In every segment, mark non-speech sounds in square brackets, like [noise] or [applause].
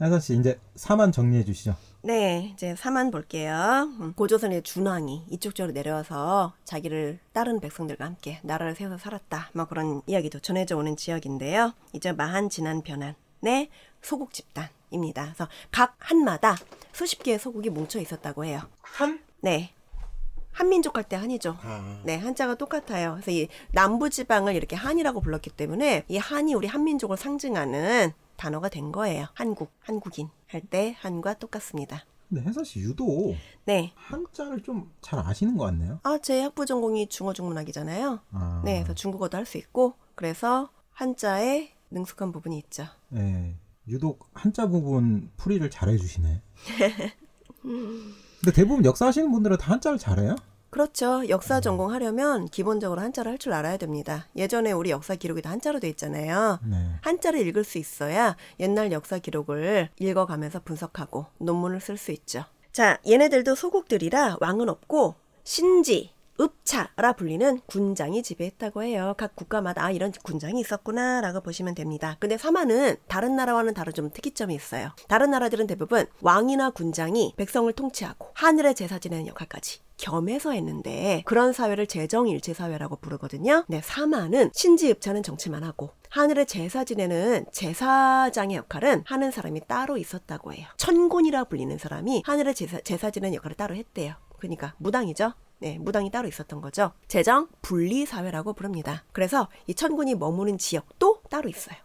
혜선 씨 이제 사만 정리해 주시죠. 네, 이제 사만 볼게요. 음, 고조선의 준왕이 이쪽 쪽으로 내려와서 자기를 다른 백성들과 함께 나라를 세워서 살았다. 뭐 그런 이야기도 전해져 오는 지역인데요. 이제 마한 진한 변한의 소국 집단입니다. 그래서 각 한마다 수십 개의 소국이 뭉쳐 있었다고 해요. 한? 네. 한민족 할 때 한이죠. 아. 네, 한자가 똑같아요. 그래서 이 남부 지방을 이렇게 한이라고 불렀기 때문에 이 한이 우리 한민족을 상징하는 단어가 된 거예요. 한국, 한국인 할 때 한과 똑같습니다. 근데 혜선 씨 유독 네. 한자를 좀 잘 아시는 것 같네요. 아, 제 학부 전공이 중어 중문학이잖아요. 아. 네, 그래서 중국어도 할 수 있고 그래서 한자에 능숙한 부분이 있죠. 네. 유독 한자 부분 풀이를 잘 해주시네. [laughs] 근데 대부분 역사 하시는 분들은 다 한자를 잘해요? 그렇죠. 역사 전공하려면 기본적으로 한자를 할 줄 알아야 됩니다. 예전에 우리 역사 기록이 다 한자로 돼 있잖아요. 네. 한자를 읽을 수 있어야 옛날 역사 기록을 읽어가면서 분석하고 논문을 쓸 수 있죠. 자, 얘네들도 소국들이라 왕은 없고 신지, 읍차라 불리는 군장이 지배했다고 해요. 각 국가마다 아 이런 군장이 있었구나라고 보시면 됩니다. 근데 사마는 다른 나라와는 다른 좀 특이점이 있어요. 다른 나라들은 대부분 왕이나 군장이 백성을 통치하고 하늘의 제사 지내는 역할까지 겸해서 했는데 그런 사회를 재정일체 사회라고 부르거든요. 네, 사마는 신지읍차는 정치만 하고 하늘의 제사 지내는 제사장의 역할은 하는 사람이 따로 있었다고 해요. 천군이라 불리는 사람이 하늘의 제사, 제사 지내는 역할을 따로 했대요. 그러니까 무당이죠. 네, 무당이 따로 있었던 거죠. 재정 분리 사회라고 부릅니다. 그래서 이 천군이 머무는 지역도 따로 있어요.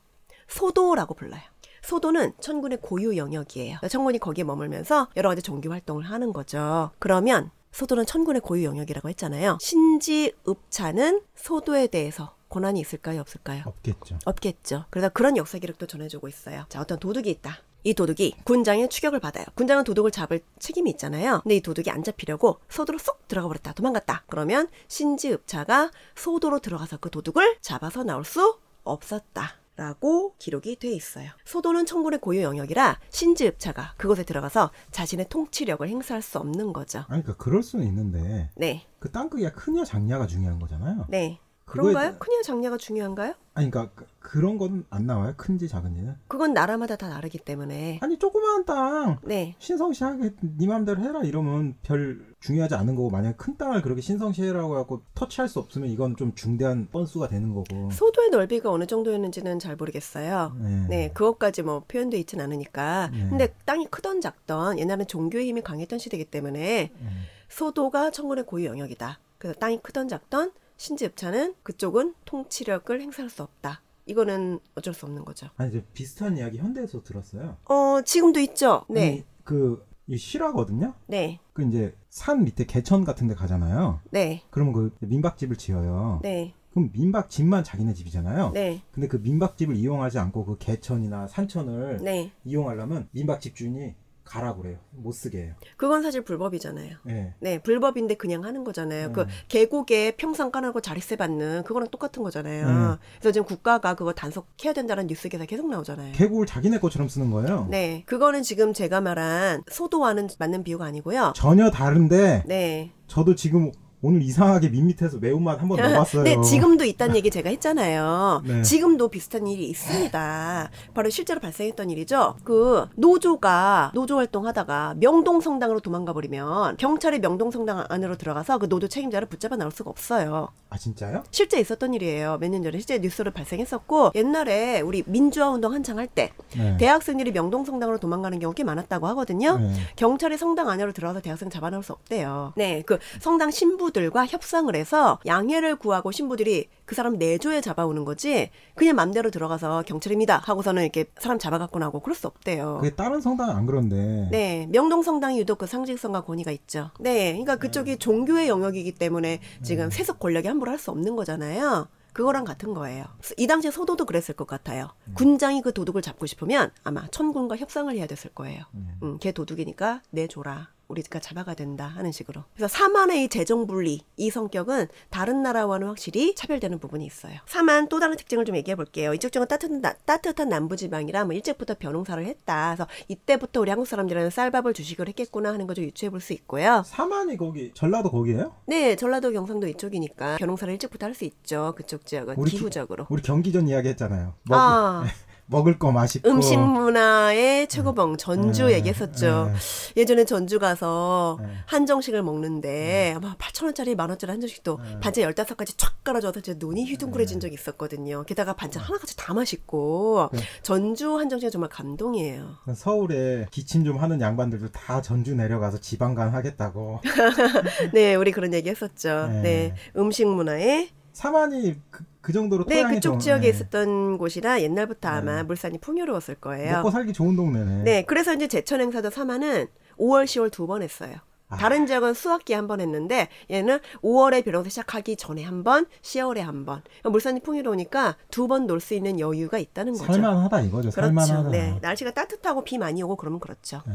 소도라고 불러요. 소도는 천군의 고유 영역이에요. 천군이 거기에 머물면서 여러 가지 종교 활동을 하는 거죠. 그러면 소도는 천군의 고유 영역이라고 했잖아요. 신지읍차는 소도에 대해서 권한이 있을까요, 없을까요? 없겠죠. 없겠죠. 그래서 그런 역사 기록도 전해주고 있어요. 자, 어떤 도둑이 있다. 이 도둑이 군장의 추격을 받아요. 군장은 도둑을 잡을 책임이 있잖아요. 근데 이 도둑이 안 잡히려고 소도로 쏙 들어가 버렸다. 도망갔다. 그러면 신지읍차가 소도로 들어가서 그 도둑을 잡아서 나올 수 없었다. 라고 기록이 돼 있어요. 소도는 청군의 고유 영역이라 신지읍차가 그곳에 들어가서 자신의 통치력을 행사할 수 없는 거죠. 아니 그러니까 그럴 수는 있는데 네, 그 땅 크기가 크냐 작냐가 중요한 거잖아요. 네. 그런가요? 따- 크냐 작냐가 중요한가요? 아니 그러니까 그- 그런 건 안 나와요. 큰지 작은지는. 그건 나라마다 다 다르기 때문에. 아니 조그마한 땅 네, 신성시하게 네 맘대로 해라 이러면 별 중요하지 않은 거고 만약에 큰 땅을 그렇게 신성시해라고 해갖고 터치할 수 없으면 이건 좀 중대한 뻔수가 되는 거고. 소도의 넓이가 어느 정도였는지는 잘 모르겠어요. 네. 네, 그것까지 뭐 표현돼 있진 않으니까. 네. 근데 땅이 크던 작던 옛날엔 종교의 힘이 강했던 시대이기 때문에 음. 소도가 청군의 고유 영역이다. 그래서 땅이 크던 작던 신지읍차는 그쪽은 통치력을 행사할 수 없다. 이거는 어쩔 수 없는 거죠. 아니 이제 비슷한 이야기 현대에서 들었어요. 어, 지금도 있죠. 네, 아니, 그이 실화거든요. 네, 그 이제 산 밑에 개천 같은 데 가잖아요. 네, 그러면 그 민박집을 지어요. 네, 그럼 민박집만 자기네 집이잖아요. 네, 근데 그 민박집을 이용하지 않고 그 개천이나 산천을 네. 이용하려면 민박집 주인이 가라 그래요. 못 쓰게 해요. 그건 사실 불법이잖아요. 예. 네, 불법인데 그냥 하는 거잖아요. 그 음. 계곡에 평상 까놓고 자릿세 받는 그거랑 똑같은 거잖아요. 음. 그래서 지금 국가가 그거 단속해야 된다는 뉴스 기사 계속 나오잖아요. 계곡을 자기네 것처럼 쓰는 거예요. 네, 그거는 지금 제가 말한 소도와는 맞는 비유가 아니고요. 전혀 다른데 네. 저도 지금 오늘 이상하게 밋밋해서 매운맛 한번 넣어봤어요. 네, 지금도 있다는 얘기 제가 했잖아요. [laughs] 네. 지금도 비슷한 일이 있습니다. 바로 실제로 발생했던 일이죠. 그 노조가 노조 활동하다가 명동 성당으로 도망가 버리면 경찰이 명동 성당 안으로 들어가서 그 노조 책임자를 붙잡아 나올 수가 없어요. 아 진짜요? 실제 있었던 일이에요. 몇 년 전에 실제 뉴스로 발생했었고 옛날에 우리 민주화 운동 한창 할때 네. 대학생들이 명동 성당으로 도망가는 경우 꽤 많았다고 하거든요. 네. 경찰이 성당 안으로 들어가서 대학생 잡아놓을 수 없대요. 네, 그 성당 신부 들과 협상을 해서 양해를 구하고 신부들이 그 사람 내조에 잡아오는 거지 그냥 맘대로 들어가서 경찰입니다 하고서는 이렇게 사람 잡아갖고 나고 그럴 수 없대요. 그게 다른 성당은 안 그런데. 네, 명동 성당이 유독 그 상징성과 권위가 있죠. 네, 그러니까 그쪽이 종교의 영역이기 때문에 지금 세속 권력이 함부로 할 수 없는 거잖아요. 그거랑 같은 거예요. 이 당시에 소도도 그랬을 것 같아요. 군장이 그 도둑을 잡고 싶으면 아마 천군과 협상을 해야 됐을 거예요. 음, 걔 도둑이니까 내줘라. 우리가 잡아가 된다 하는 식으로. 그래서 사만의 이 재정 분리 이 성격은 다른 나라와는 확실히 차별되는 부분이 있어요. 사만 또 다른 특징을 좀 얘기해 볼게요. 이쪽 쪽은 따뜻한 나- 따뜻한 남부 지방이라 뭐 일찍부터 벼농사를 했다. 그래서 이때부터 우리 한국 사람들은 쌀밥을 주식을 했겠구나 하는 거 좀 유추해 볼 수 있고요. 사만이 거기 전라도 거기예요? 네, 전라도 경상도 이쪽이니까 벼농사를 일찍부터 할 수 있죠. 그쪽 지역은 우리 기- 기후적으로. 우리 경기 전 이야기 했잖아요. 먹, 아, 먹을 거 맛있고 음식 문화의 최고봉 전주 네, 얘기했었죠. 네. 예전에 전주 가서 네. 한정식을 먹는데 막 8천 원짜리 만 원짜리 한정식도 네. 반찬 15 가지 촥 깔아줘서 진짜 눈이 휘둥그레진 적이 있었거든요. 게다가 반찬 하나같이 다 맛있고 네. 전주 한정식은 정말 감동이에요. 서울에 기침 좀 하는 양반들도 다 전주 내려가서 지방간 하겠다고 [laughs] 네, 우리 그런 얘기 했었죠. 네. 네, 음식 문화에 사만이 그, 그 정도로 네, 그쪽 좀, 지역에 예, 있었던 곳이라 옛날부터 아마 네. 물산이 풍요로웠을 거예요. 먹고 살기 좋은 동네네. 네, 그래서 이제 제천 행사도 사마는 5월, 10월 두 번 했어요. 아. 다른 지역은 수학기에 한 번 했는데 얘는 5월에 벼랑새 시작하기 전에 한 번, 10월에 한 번. 물산이 풍요로우니까 두 번 놀 수 있는 여유가 있다는 거죠. 살만하다 이거죠. 그렇죠. 살만하다. 네, 날씨가 따뜻하고 비 많이 오고 그러면 그렇죠. 네.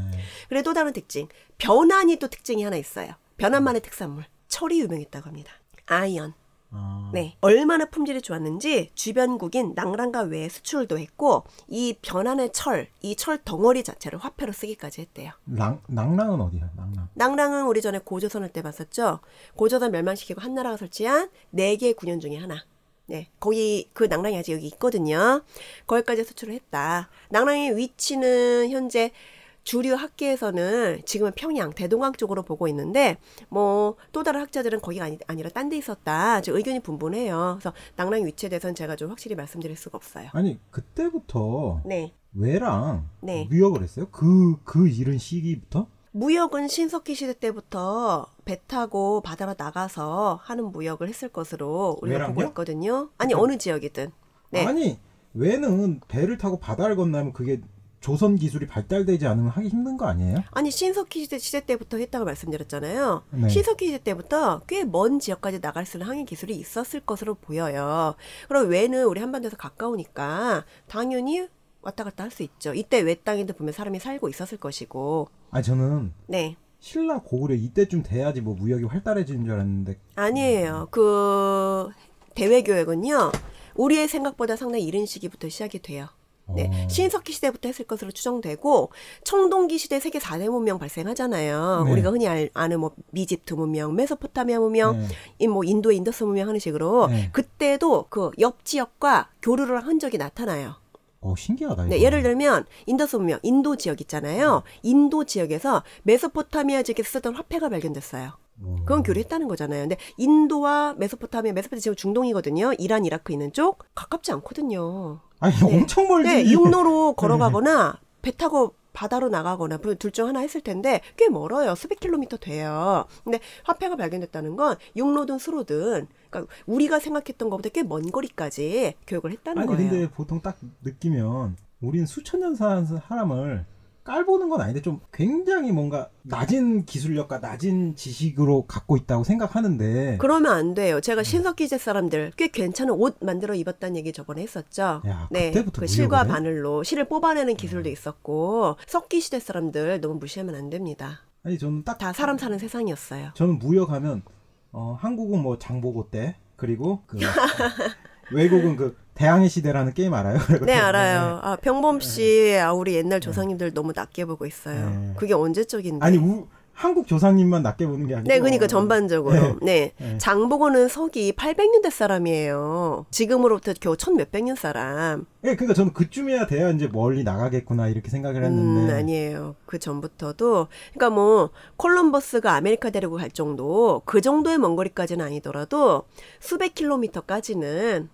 그리고 또 다른 특징, 변한이 또 특징이 하나 있어요. 변한만의 특산물, 철이 유명했다고 합니다. iron. 아, 네. 얼마나 품질이 좋았는지 주변국인 낙랑과 왜에 수출도 했고 이 변한의 철, 이 철 덩어리 자체를 화폐로 쓰기까지 했대요. 랑, 낙랑은 어디야? 낙랑. 낙랑은 우리 전에 고조선을 때 봤었죠. 고조선 멸망시키고 한나라가 설치한 네 개의 군현 중에 하나. 네, 거기 그 낙랑이 아직 여기 있거든요. 거기까지 수출을 했다. 낭랑의 위치는 현재 주류 학계에서는 지금은 평양, 대동강 쪽으로 보고 있는데 뭐 또 다른 학자들은 거기가 아니, 아니라 딴 데 있었다. 저 의견이 분분해요. 그래서 낭랑 위치에 대해서는 제가 좀 확실히 말씀드릴 수가 없어요. 아니 그때부터 네. 왜랑 네. 무역을 했어요? 그그 이른 시기부터? 무역은 신석기 시대 때부터 배 타고 바다로 나가서 하는 무역을 했을 것으로 우리가 왜랑요? 보고 있거든요. 아니 어느 지역이든. 네. 아니 왜는 배를 타고 바다를 건너면 그게 조선 기술이 발달되지 않으면 하기 힘든 거 아니에요? 아니 신석기 시대, 때부터 했다고 말씀드렸잖아요. 네. 신석기 시대 때부터 꽤 먼 지역까지 나갈 수 있는 항해 기술이 있었을 것으로 보여요. 그럼 외는 우리 한반도에서 가까우니까 당연히 왔다 갔다 할 수 있죠. 이때 외 땅에도 보면 사람이 살고 있었을 것이고. 아니 저는 네. 신라 고구려 이때쯤 돼야지 뭐 무역이 활달해지는 줄 알았는데 아니에요. 그 대외 교역은요. 우리의 생각보다 상당히 이른 시기부터 시작이 돼요. 네. 어. 신석기 시대부터 했을 것으로 추정되고 청동기 시대 세계 4대 문명 발생하잖아요. 네. 우리가 흔히 알, 아는 뭐 이집트 문명, 메소포타미아 문명, 네. 이뭐 인도의 인더스 문명 하는 식으로 네. 그때도 그 옆 지역과 교류를 한 흔적이 나타나요. 어 신기하다 이거. 네, 예를 들면 인더스 문명, 인도 지역 있잖아요. 인도 지역에서 메소포타미아 지역에 쓰던 화폐가 발견됐어요. 어. 그건 교류했다는 거잖아요. 근데 인도와 메소포타미아, 메소포타미아 지금 중동이거든요. 이란, 이라크 있는 쪽 가깝지 않거든요. 아니 네. 엄청 멀지. 네, 육로로 [laughs] 걸어가거나 배 타고 바다로 나가거나 둘 중 하나 했을 텐데 꽤 멀어요. 수백 킬로미터 돼요. 근데 화폐가 발견됐다는 건 육로든 수로든 그러니까 우리가 생각했던 것보다 꽤 먼 거리까지 교육을 했다는 아니 거예요. 근데 보통 딱 느끼면 우린 수천 년 산 사람을 깔보는 건 아닌데 좀 굉장히 뭔가 낮은 기술력과 낮은 지식으로 갖고 있다고 생각하는데 그러면 안 돼요. 네. 제가 신석기 제 사람들 꽤 괜찮은 옷 만들어 입었다는 얘기 저번에 했었죠. 야, 네, 그 실과 해? 바늘로 실을 뽑아내는 기술도 있었고 석기 시대 사람들 너무 무시하면 안 됩니다. 아니 저는 딱 다 사람 사는 세상이었어요. 저는 무역하면 어, 한국은 뭐 장보고 때 그리고 그 [laughs] 외국은 그 대항해 시대라는 게임 알아요? [laughs] 네 알아요. 아 병범 씨, 아 우리 옛날 조상님들 너무 낮게 보고 있어요. 네. 그게 언제적인데? 아니 우, 한국 조상님만 낮게 보는 게 아니고 네, 그러니까 전반적으로. 네. 네. 장보고는 서기 800년대 사람이에요. 지금으로부터 겨우 천 몇백 년 사람. 예, 그러니까 저는 그쯤이야 돼야 이제 멀리 나가겠구나 이렇게 생각을 했는데 음, 아니에요. 그 전부터도. 그러니까 뭐, 콜럼버스가 아메리카 데리고 갈 정도, 그 정도의 먼 거리까지는 아니더라도 수백 킬로미터까지는,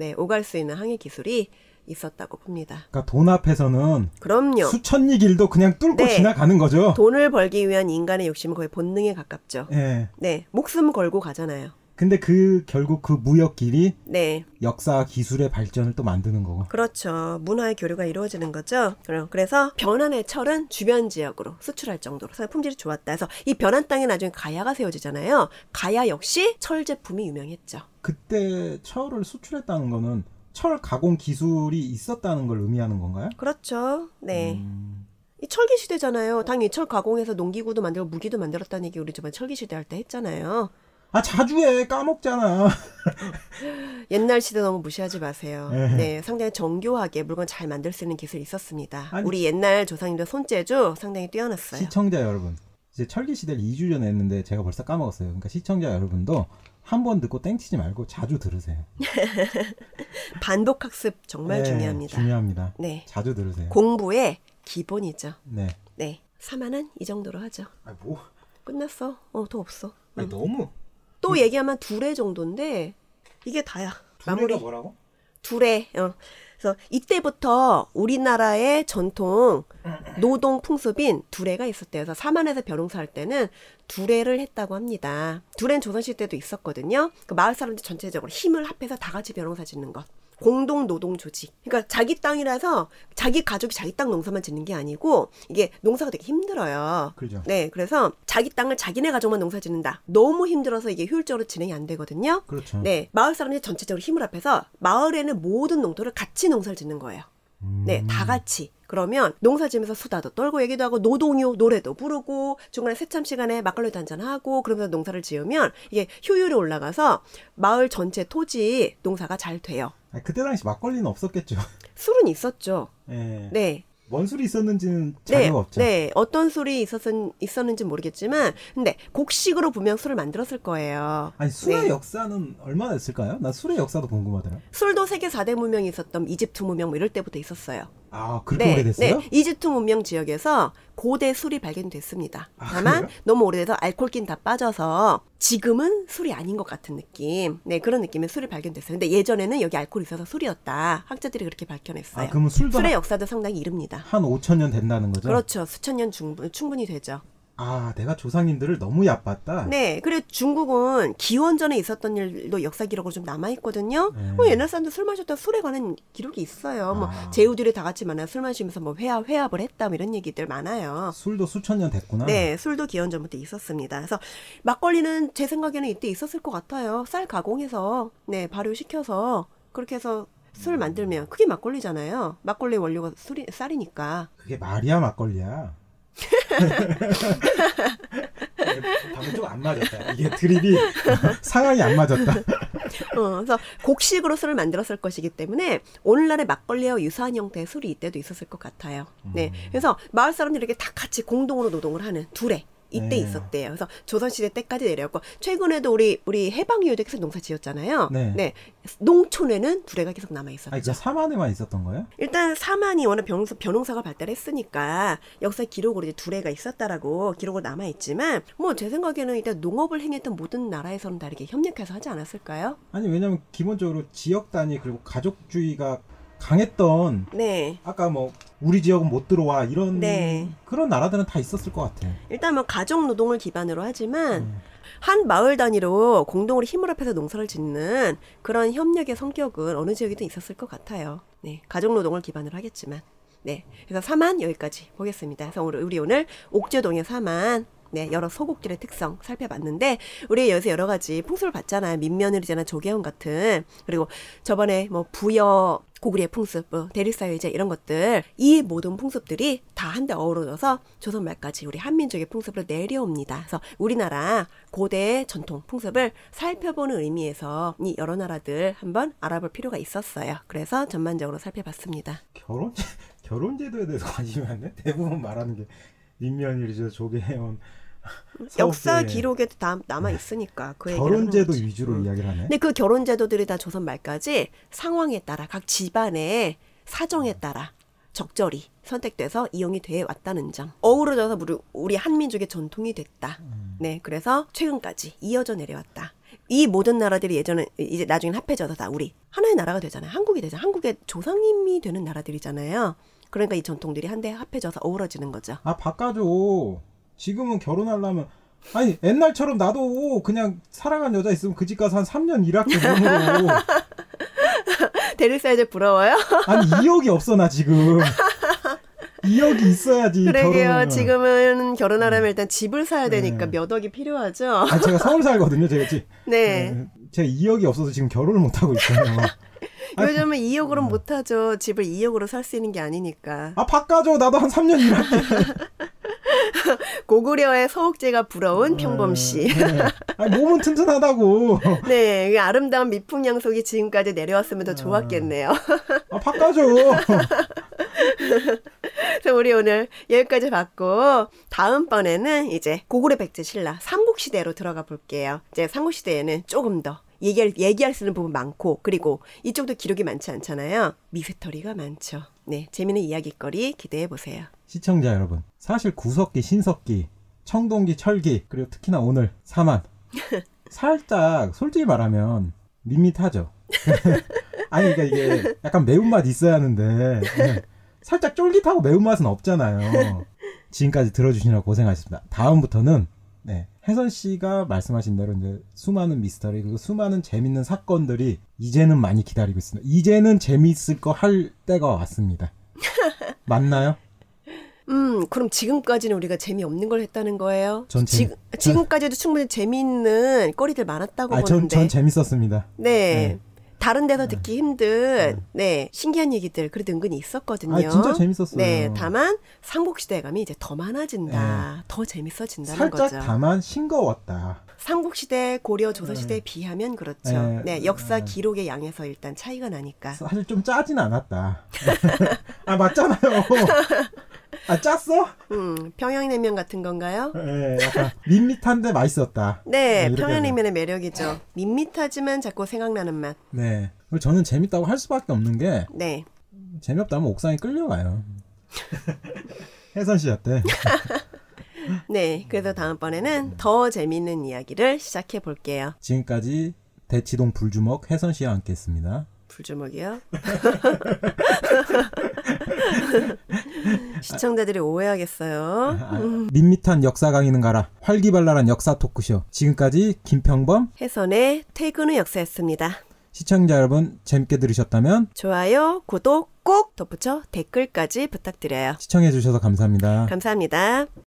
네, 오갈 수 있는 항해 기술이 있었다고 봅니다. 그러니까 돈 앞에서는 그럼요. 수천리 길도 그냥 뚫고 네. 지나가는 거죠. 돈을 벌기 위한 인간의 욕심은 거의 본능에 가깝죠. 예. 네, 목숨 걸고 가잖아요. 근데 그 결국 그 무역길이 네, 역사 기술의 발전을 또 만드는 거고. 그렇죠. 문화의 교류가 이루어지는 거죠. 그럼- 그래서 변환의 철은 주변 지역으로 수출할 정도로 서 품질이 좋았다. 해서 이 변환 땅에 나중에 가야가 세워지잖아요. 가야 역시 철 제품이 유명했죠. 그때 철을 수출했다는 거는 철 가공 기술이 있었다는 걸 의미하는 건가요? 그렇죠. 네. 음, 이 철기 시대잖아요. 당연히 철 가공해서 농기구도 만들고 무기도 만들었다는 얘기 우리 저번 철기 시대 할 때 했잖아요. 아 자주 해 까먹잖아. [laughs] 옛날 시대 너무 무시하지 마세요. 네. 네, 상당히 정교하게 물건 잘 만들 수 있는 기술이 있었습니다. 아니, 우리 옛날 조상님들 손재주 상당히 뛰어났어요. 시청자 여러분, 이제 철기 시대를 2주 전에 했는데 제가 벌써 까먹었어요. 그러니까 시청자 여러분도 한 번 듣고 땡치지 말고 자주 들으세요. [laughs] 반복 학습 정말 네, 중요합니다. 중요합니다. 네. 자주 들으세요. 공부의 기본이죠. 네. 네. 3화는 이 정도로 하죠. 아 뭐? 끝났어. 어, 더 없어. 아니, 너무 또 얘기하면 둘의 정도인데 이게 다야. 마무리. 뭐라고? 둘의 어. 그래서 이때부터 우리나라의 전통 노동 풍습인 두레가 있었대요. 그래서 사만에서 벼농사 할 때는 두레를 했다고 합니다. 두레는 조선시대 때도 있었거든요. 그 마을 사람들 전체적으로 힘을 합해서 다 같이 벼농사 짓는 것. 공동 노동 조직. 그러니까 자기 땅이라서 자기 가족이 자기 땅 농사만 짓는 게 아니고 이게 농사가 되게 힘들어요. 그죠. 네, 그래서 자기 땅을 자기네 가족만 농사 짓는다. 너무 힘들어서 이게 효율적으로 진행이 안 되거든요. 그렇죠. 네, 마을 사람들이 전체적으로 힘을 합해서 마을에는 모든 농토를 같이 농사를 짓는 거예요. 음. 네, 다 같이. 그러면 농사 지면서 수다도 떨고 얘기도 하고 노동요 노래도 부르고 중간에 새참 시간에 막걸리도 한잔 하고 그러면서 농사를 지으면 이게 효율이 올라가서 마을 전체 토지 농사가 잘 돼요. 아니, 그때 당시 막걸리는 없었겠죠. 술은 있었죠. 예. 네. 뭔 술이 있었는지는 네, 자료가 없죠. 네, 어떤 술이 있었, 있었는지 모르겠지만, 근데 곡식으로 분명 술을 만들었을 거예요. 아니 술의 네. 역사는 얼마나 됐을까요? 난 술의 역사도 궁금하더라. 술도 세계 4대 문명이 있었던 이집트 문명 뭐 이럴 때부터 있었어요. 아 그렇게 오래됐어요? 네, 이집트 문명 지역에서 고대 술이 발견됐습니다. 아, 다만 그래요? 너무 오래돼서 알코올긴 다 빠져서 지금은 술이 아닌 것 같은 느낌. 네, 그런 느낌의 술이 발견됐어요. 근데 예전에는 여기 알코올이 있어서 술이었다. 학자들이 그렇게 밝혀냈어요. 아 그러면 술도 술의 한, 역사도 상당히 이릅니다. 한 5천 년 된다는 거죠? 그렇죠. 수천 년 충분, 충분히 되죠. 아 내가 조상님들을 너무 얕봤다. 네, 그리고 중국은 기원전에 있었던 일도 역사 기록으로 좀 남아 있거든요. 네. 뭐 옛날 사람들 술 마셨다 술에 관한 기록이 있어요. 뭐 아. 제후들이 다 같이 만나 술 마시면서 뭐 회합 회합을 했다 뭐 이런 얘기들 많아요. 술도 수천 년 됐구나. 네, 술도 기원전부터 있었습니다. 그래서 막걸리는 제 생각에는 이때 있었을 것 같아요. 쌀 가공해서 네 발효시켜서 그렇게 해서 술 만들면 그게 막걸리잖아요. 막걸리 원료가 술이 쌀이니까. 그게 말이야 막걸리야. 방금 좀안 맞았다. 이게 드립이 상황이 안 맞았다. 어, 그래서 곡식으로 술을 만들었을 것이기 때문에 오늘날의 막걸리와 유사한 형태의 술이 이때도 있었을 것 같아요. 네, 그래서 마을 사람들이 이렇게 다 같이 공동으로 노동을 하는 둘에 이때 네. 있었대요. 그래서 조선시대 때까지 내려왔고 최근에도 우리 우리 해방 이후에 계속 농사 지었잖아요. 네. 농촌에는 두레가 계속 남아 있었죠. 진짜 사만에만 있었던 거예요? 일단 사만이 워낙 변호사, 변호사가 발달했으니까 역사 기록으로 이제 두레가 있었다라고 기록으로 남아 있지만 뭐 제 생각에는 일단 농업을 행했던 모든 나라에서는 다 이렇게 협력해서 하지 않았을까요? 아니 왜냐면 기본적으로 지역 단위 그리고 가족주의가 강했던 네. 아까 뭐 우리 지역은 못 들어와 이런 네. 그런 나라들은 다 있었을 것 같아. 일단 뭐 가족 노동을 기반으로 하지만 음. 한 마을 단위로 공동으로 힘을 합해서 농사를 짓는 그런 협력의 성격은 어느 지역에도 있었을 것 같아요. 네, 가족 노동을 기반으로 하겠지만, 네, 그래서 사만 여기까지 보겠습니다. 그래서 우리, 오늘 옥죄동의 사만. 네, 여러 소곡들의 특성 살펴봤는데, 우리 여기서 여러 가지 풍습을 봤잖아요. 민며느리잖아, 조개원 같은. 그리고 저번에 뭐 부여 고구려의 풍습, 뭐 대리사회제 이런 것들, 이 모든 풍습들이 다 한데 어우러져서 조선 말까지 우리 한민족의 풍습으로 내려옵니다. 그래서 우리나라 고대 전통 풍습을 살펴보는 의미에서 이 여러 나라들 한번 알아볼 필요가 있었어요. 그래서 전반적으로 살펴봤습니다. 결혼 [laughs] 결혼 제도에 대해서 관심이 많네. 대부분 말하는 게 민면일이죠, 조계원, 역사. 기록에 다 남아 있으니까 그 결혼제도. 위주로 음. 이야기를 하네. 근데 그 결혼 제도들이 다 조선 말까지 상황에 따라 각 집안의 사정에 따라 적절히 선택돼서 이용이 돼 왔다는 점. 어우러져서 우리, 우리 한민족의 전통이 됐다. 네, 그래서 최근까지 이어져 내려왔다. 이 모든 나라들이 예전에 이제 나중에 합해져서 다 우리 하나의 나라가 되잖아요. 한국이 되잖아요. 한국의 조상님이 되는 나라들이잖아요. 그러니까 이 전통들이 한데 합해져서 어우러지는 거죠. 아 바꿔줘. 지금은 결혼하려면 아니 옛날처럼 나도 그냥 사랑한 여자 있으면 그 집 가서 한 3년 일할게 몸으로. [laughs] 데릴사위제 부러워요? [laughs] 아니 2억이 없어 나 지금. 2억이 있어야지 그러게요. 결혼을. 지금은 결혼하려면 일단 집을 사야 되니까 네. 몇 억이 필요하죠. 아 제가 서울 살거든요. 제가 지 네. 네, 제가 2억이 없어서 지금 결혼을 못 하고 있어요. [laughs] 아, 요즘은 2억으로는 못하죠. 집을 2억으로 살 수 있는 게 아니니까. 아 바꿔줘. 나도 한 3년 일할게. [laughs] 고구려의 서옥제가 부러운 평범 씨. 네. 아니, 몸은 튼튼하다고. [laughs] 네, 그 아름다운 미풍양속이 지금까지 내려왔으면 더 좋았겠네요. 아 바꿔줘. [laughs] 그래서 우리 오늘 여기까지 봤고 다음번에는 이제 고구려 백제 신라 삼국시대로 들어가 볼게요. 이제 삼국시대에는 조금 더 얘기할, 얘기할 수 있는 부분 많고 그리고 이쪽도 기록이 많지 않잖아요. 미스터리가 많죠. 네, 재미있는 이야기거리 기대해 보세요. 시청자 여러분, 사실 구석기, 신석기, 청동기, 철기, 그리고 특히나 오늘 사만 [laughs] 살짝 솔직히 말하면 밋밋하죠. [laughs] 아니 그러니까 이게 약간 매운맛 있어야 하는데 네, 살짝 쫄깃하고 매운맛은 없잖아요. 지금까지 들어주시느라 고생하셨습니다. 다음부터는 네, 혜선 씨가 말씀하신 대로 이제 수많은 미스터리 그리고 수많은 재밌는 사건들이 이제는 많이 기다리고 있습니다. 이제는 재미있을 거 할 때가 왔습니다. [laughs] 맞나요? 음, 그럼 지금까지는 우리가 재미없는 걸 했다는 거예요? 전 지, 재미- 지금까지도 충분히 재미있는 거리들 많았다고 아, 전, 보는데. 전 재밌었습니다. 네. 네. 다른 데서 듣기 힘든 네 신기한 얘기들 그래도 은근히 있었거든요. 아, 진짜 재밌었어요. 네, 다만 삼국시대 감이 이제 더 많아진다, 더 재밌어진다는 살짝 거죠. 다만 싱거웠다. 삼국시대, 고려, 조선시대에 비하면 그렇죠. 네. 네, 역사 네. 기록의 양에서 일단 차이가 나니까. 사실 좀 짜진 않았다. [laughs] 아 맞잖아요. [laughs] 아 짰어? 음, 평양냉면 같은 건가요? 예, 약간 밋밋한데 맛있었다. 네, 이렇게 평양냉면의 매력이죠. 밋밋하지만 자꾸 생각나는 맛. 네. 저는 재밌다고 할 수밖에 없는 게 네, 재미없다면 옥상에 끌려가요. [laughs] 혜선 씨한테. [laughs] 네. 그래서 다음번에는 더 재미있는 이야기를 시작해 볼게요. 지금까지 대치동 불주먹 혜선 씨와 함께했습니다. 불주먹이요? [laughs] 시청자들이 오해하겠어요. 아, [laughs] 밋밋한 역사 강의는 가라. 활기발랄한 역사 토크쇼. 지금까지 김평범 해선의 퇴근 후 역사였습니다. 시청자 여러분 재밌게 들으셨다면 좋아요, 구독 꼭 덧붙여 댓글까지 부탁드려요. 시청해 주셔서 감사합니다. 감사합니다.